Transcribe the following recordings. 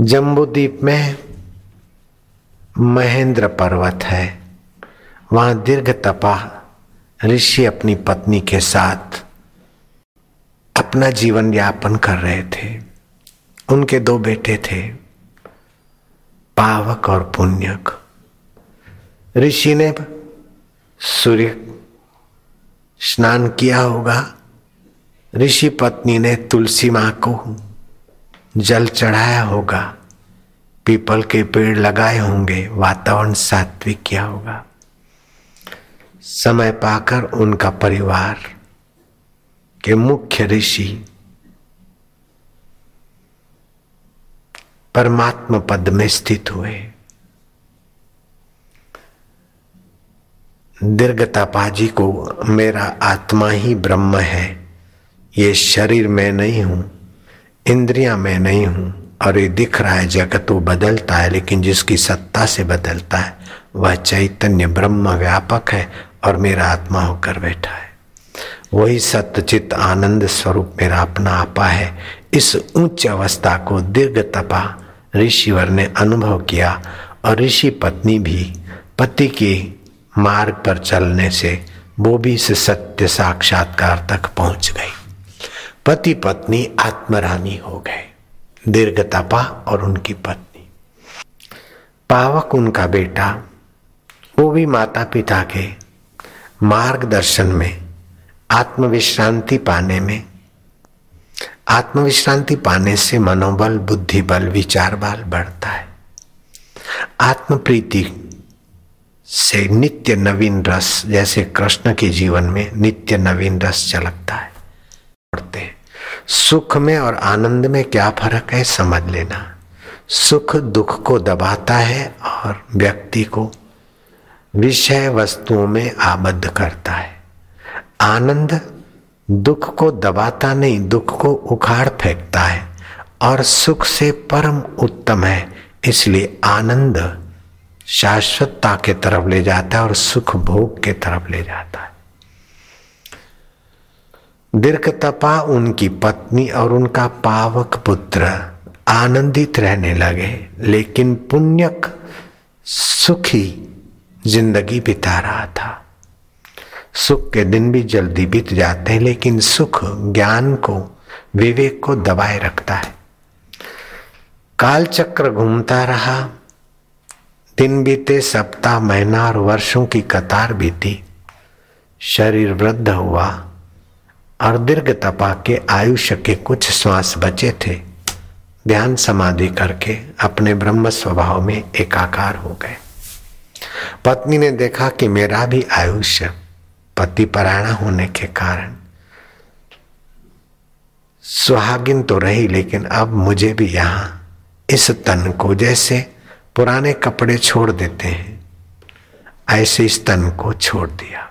जम्बूद्वीप में महेंद्र पर्वत है। वहाँ दीर्घ तपा ऋषि अपनी पत्नी के साथ अपना जीवन यापन कर रहे थे। उनके दो बेटे थे, पावक और पुण्यक। ऋषि ने सूर्य स्नान किया होगा। ऋषि पत्नी ने तुलसी माँ को जल चढ़ाया होगा, पीपल के पेड़ लगाए होंगे, वातावरण सात्विक किया होगा। समय पाकर उनका परिवार के मुख्य ऋषि परमात्मा पद में स्थित हुए। दीर्घतापाजी को मेरा आत्मा ही ब्रह्म है, ये शरीर में नहीं हूँ। इंद्रियाँ में नहीं हूँ, और ये दिख रहा है जगत वो बदलता है, लेकिन जिसकी सत्ता से बदलता है, वह चैतन्य ब्रह्म व्यापक है और मेरा आत्मा होकर बैठा है। वही सत्यचित आनंद स्वरूप मेरा अपना आपा है। इस उच्च अवस्था को दीर्घ तपा ऋषिवर ने अनुभव किया, और ऋषि पत्नी भी पति के मार्ग पर चलने से वो भी इस सत्य साक्षात्कार तक पहुँच गई। पति पत्नी आत्मरानी हो गए। दीर्घ तपा और उनकी पत्नी। पावक उनका बेटा, वो भी माता पिता के मार्गदर्शन में, आत्मविश्रांति पाने में। आत्मविश्रांति पाने से मनोबल बुद्धि बल विचार बल बढ़ता है। आत्म प्रीति से नित्य नवीन रस, जैसे कृष्ण के जीवन में नित्य नवीन रस चलकता है। पढ़ते हैं। सुख में और आनंद में क्या फ़र्क है, समझ लेना। सुख दुख को दबाता है और व्यक्ति को विषय वस्तुओं में आबद्ध करता है। आनंद दुख को दबाता नहीं, दुख को उखाड़ फेंकता है और सुख से परम उत्तम है, इसलिए आनंद शाश्वतता के तरफ़ ले जाता है और सुख भोग के तरफ़ ले जाता है। दीर्घ तपा उनकी पत्नी और उनका पावक पुत्र आनंदित रहने लगे, लेकिन पुण्यक सुखी ज़िंदगी बिता रहा था। सुख के दिन भी जल्दी बीत जाते हैं, लेकिन सुख ज्ञान को, विवेक को दबाए रखता है। काल चक्र घूमता रहा। दिन बीते, सप्ताह, महीना और वर्षों की कतार बीती। शरीर वृद्ध हुआ। और दीर्घ तपा के आयुष्य के कुछ श्वास बचे थे। ध्यान समाधि करके अपने ब्रह्म स्वभाव में एकाकार हो गए। पत्नी ने देखा कि मेरा भी आयुष्य पति परायणा होने के कारण सुहागिन तो रही, लेकिन अब मुझे भी यहाँ इस तन को जैसे पुराने कपड़े छोड़ देते हैं, ऐसे इस तन को छोड़ दिया।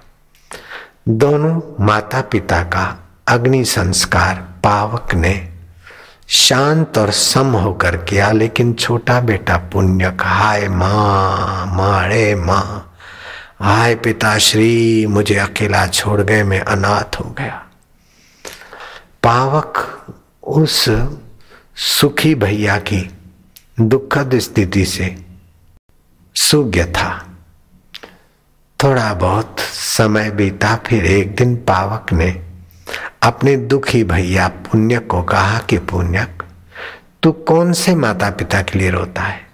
दोनों माता पिता का अग्नि संस्कार पावक ने शांत और सम होकर किया, लेकिन छोटा बेटा पुण्य हाय माँ, माड़े माँ, हाय पिताश्री, मुझे अकेला छोड़ गए, मैं अनाथ हो गया। पावक उस सुखी भैया की दुखद स्थिति से सुज्ञ था। थोड़ा बहुत समय बीता, फिर एक दिन पावक ने अपने दुखी भैया पुण्य को कहा कि, पुण्यक, तू कौन से माता पिता के लिए रोता है?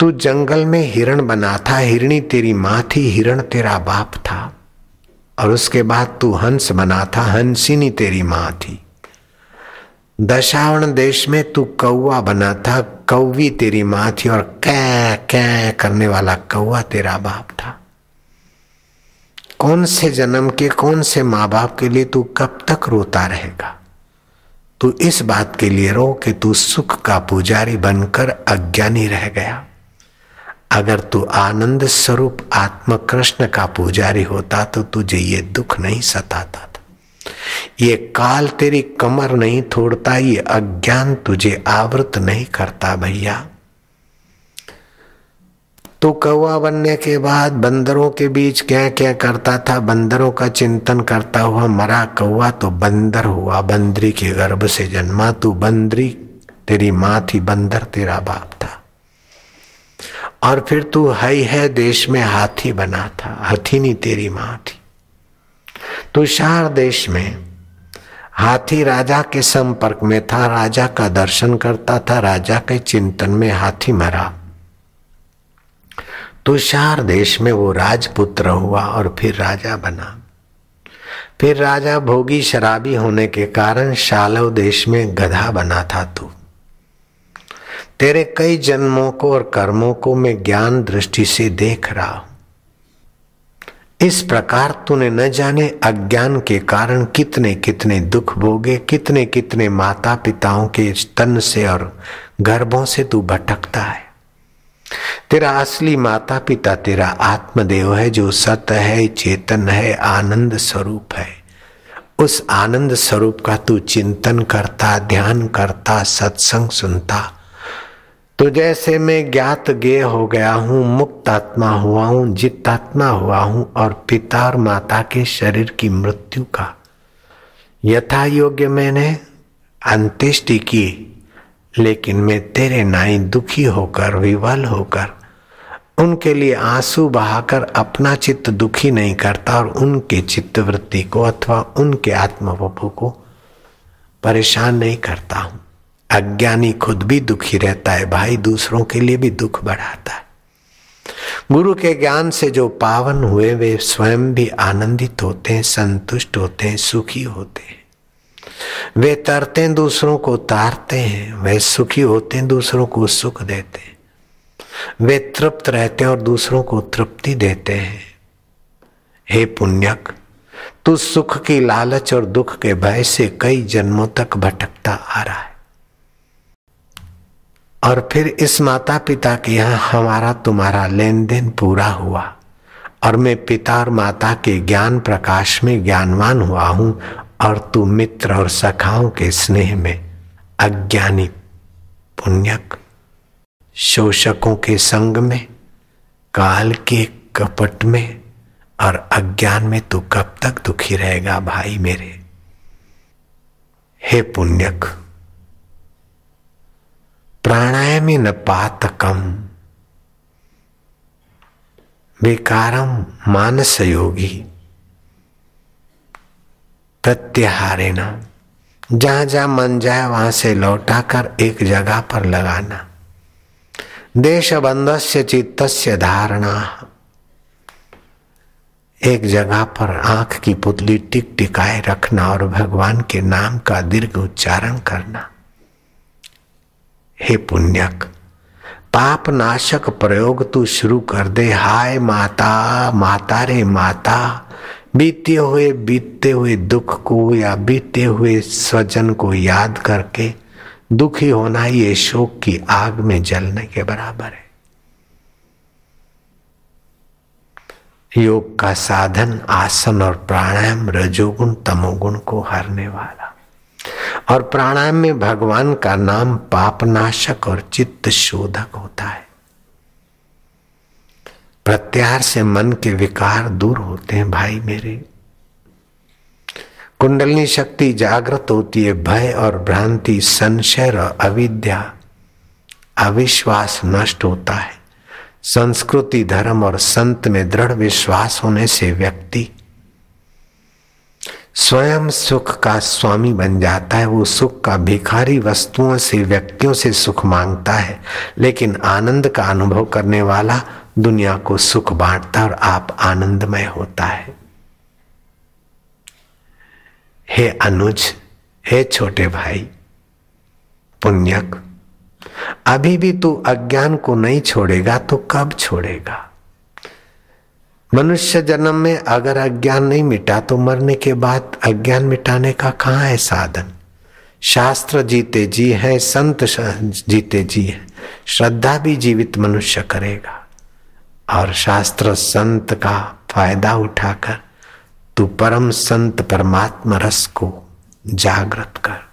तू जंगल में हिरण बना था, हिरणी तेरी माँ थी, हिरण तेरा बाप था, और उसके बाद तू हंस बना था, हंसिनी तेरी माँ थी। दशावण देश में तू कौआ बना था, कौवी तेरी माँ थी और कै कै करने वाला कौआ तेरा बाप था। कौन से जन्म के, कौन से माँ बाप के लिए तू कब तक रोता रहेगा? तू इस बात के लिए रो कि तू सुख का पुजारी बनकर अज्ञानी रह गया। अगर तू आनंद स्वरूप आत्म कृष्ण का पुजारी होता तो तुझे ये दुख नहीं सताता। ये काल तेरी कमर नहीं तोड़ता, ये अज्ञान तुझे आवृत नहीं करता भैया। तो कौआ बनने के बाद बंदरों के बीच क्या क्या करता था, बंदरों का चिंतन करता हुआ मरा कौआ तो बंदर हुआ, बंदरी के गर्भ से जन्मा तू बंदरी, तेरी माँ थी बंदर, तेरा बाप था। और फिर तू है है, देश में हाथी बना था, हथीनी तेरी माँ थी। तू शार देश में हाथी राजा के संपर्क में था, राजा का दर्शन करता था, राजा के चिंतन में हाथी मरा। तुषार देश में वो राजपुत्र हुआ और फिर राजा बना। फिर राजा भोगी शराबी होने के कारण शालव देश में गधा बना था तू। तेरे कई जन्मों को और कर्मों को मैं ज्ञान दृष्टि से देख रहा हूँ। इस प्रकार तूने न जाने अज्ञान के कारण कितने कितने दुख भोगे, कितने कितने माता पिताओं के तन से और गर्भों से तू भटकता है। तेरा असली माता पिता तेरा आत्मदेव है जो सत है, चेतन है, आनंद स्वरूप है। उस आनंद स्वरूप का तू चिंतन करता, ध्यान करता, सत्संग सुनता। तो जैसे मैं ज्ञात गे हो गया हूँ, मुक्त आत्मा हुआ हूँ, जितात्मा हुआ हूँ और पिता और माता के शरीर की मृत्यु का यथा योग्य मैंने अंत्येष्टि की, लेकिन मैं तेरे नाई दुखी होकर, विवल होकर, उनके लिए आँसू बहाकर अपना चित्त दुखी नहीं करता और उनके चित्त वृत्ति को अथवा उनके आत्मवपु को परेशान नहीं करता हूँ। अज्ञानी खुद भी दुखी रहता है, भाई दूसरों के लिए भी दुख बढ़ाता है। गुरु के ज्ञान से जो पावन हुए, वे स्वयं भी आनंदित होते हैं, संतुष्ट होते हैं, सुखी होते हैं। वे तरते हैं, दूसरों को तारते हैं, वे सुखी होते हैं, दूसरों को सुख देते हैं। वे तृप्त रहते हैं और दूसरों को तृप्ति देते हैं। हे पुण्यक, तू सुख की लालच और दुख के भय से कई जन्मों तक भटकता आ रहा है। और फिर इस माता पिता के यहाँ हमारा तुम्हारा लेन देन पूरा हुआ। और मैं पिता और माता के ज्ञान प्रकाश में ज्ञानवान हुआ हूँ और तू मित्र और सखाओं के स्नेह में अज्ञानी पुण्यक, शोषकों के संग में, काल के कपट में और अज्ञान में तू कब तक दुखी रहेगा भाई मेरे? हे पुण्यक प्राणायामी न पातकम। विकारम मानस योगी। प्रत्याहारे न जहाँ जहाँ मन जाए, वहाँ से लौटाकर एक जगह पर लगाना। देश बंधस्य चित्तस्य धारणा। एक जगह पर आँख की पुतली टिक टिकाए रखना और भगवान के नाम का दीर्घ उच्चारण करना। हे पुण्यक पाप नाशक प्रयोग तू शुरू कर दे। हाय माता माता रे माता, बीते हुए बीतते हुए दुख को या बीते हुए स्वजन को याद करके दुखी होना ये शोक की आग में जलने के बराबर है। योग का साधन, आसन और प्राणायाम, रजोगुण, तमोगुण को हरने वाला। और प्राणायाम में भगवान का नाम पापनाशक और चित्त शोधक होता है। प्रत्यार से मन के विकार दूर होते हैं, भाई मेरे। कुंडलनी शक्ति जागृत होती है, भय और भ्रांति, संशय और अविद्या, अविश्वास नष्ट होता है। संस्कृति, धर्म और संत में दृढ़ विश्वास होने से व्यक्ति स्वयं सुख का स्वामी बन जाता है, वो सुख का भिखारी वस्तुओं से, व्यक्तियों से सुख माँगता है। लेकिन आनंद का अनुभव करने वाला दुनिया को सुख बांटता और आप आनंदमय होता है। हे अनुज, हे छोटे भाई, पुण्यक, अभी भी तू अज्ञान को नहीं छोड़ेगा तो कब छोड़ेगा? मनुष्य जन्म में अगर अज्ञान नहीं मिटा तो मरने के बाद अज्ञान मिटाने का कहाँ है साधन? शास्त्र जीते जी है, संत जीते जी है। श्रद्धा भी जीवित मनुष्य करेगा। और शास्त्र संत का फ़ायदा उठाकर तू परम संत परमात्मा रस को जागृत कर।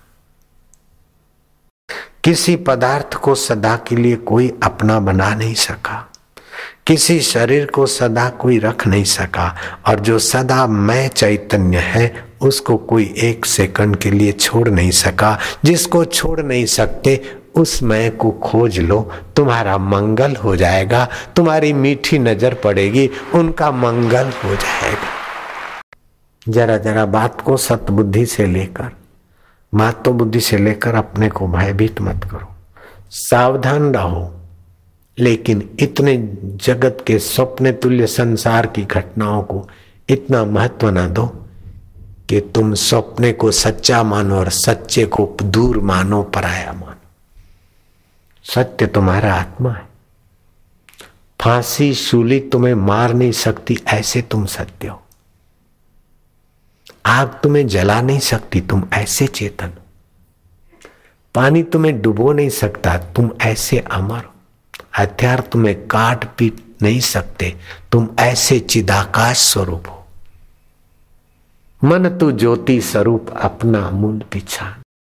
किसी पदार्थ को सदा के लिए कोई अपना बना नहीं सका। किसी शरीर को सदा कोई रख नहीं सका, और जो सदा मैं चैतन्य है, उसको कोई एक सेकंड के लिए छोड़ नहीं सका। जिसको छोड़ नहीं सकते, उस मैं को खोज लो। तुम्हारा मंगल हो जाएगा, तुम्हारी मीठी नज़र पड़ेगी, उनका मंगल हो जाएगा। जरा जरा बात को सतबुद्धि से लेकर महत्व बुद्धि से लेकर अपने को भयभीत मत करो। सावधान रहो। लेकिन इतने जगत के स्वप्न तुल्य संसार की घटनाओं को इतना महत्व न दो कि तुम स्वप्ने को सच्चा मानो और सच्चे को दूर मानो, पराया मानो। सत्य तुम्हारा आत्मा है। फांसी शूली तुम्हें मार नहीं सकती, ऐसे तुम सत्य हो। आग तुम्हें जला नहीं सकती, तुम ऐसे चेतन हो। पानी तुम्हें डुबो नहीं सकता, तुम ऐसे अमर हो। हथियार तुम्हें काट पीट नहीं सकते। तुम ऐसे चिदाकाश स्वरूप हो। मन तू ज्योति स्वरूप अपना मूल पिछान